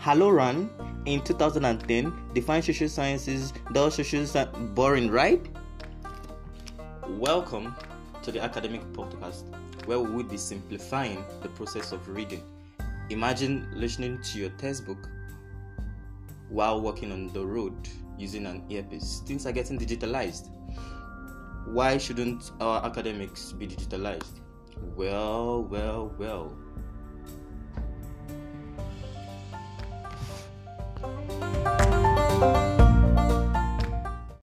Halloran in 2010 defined social sciences, does social science boring, right? Welcome to the academic podcast where we will be simplifying the process of reading. Imagine listening to your textbook while walking on the road using an earpiece. Things are getting digitalized. Why shouldn't our academics be digitalized? Well, well, well.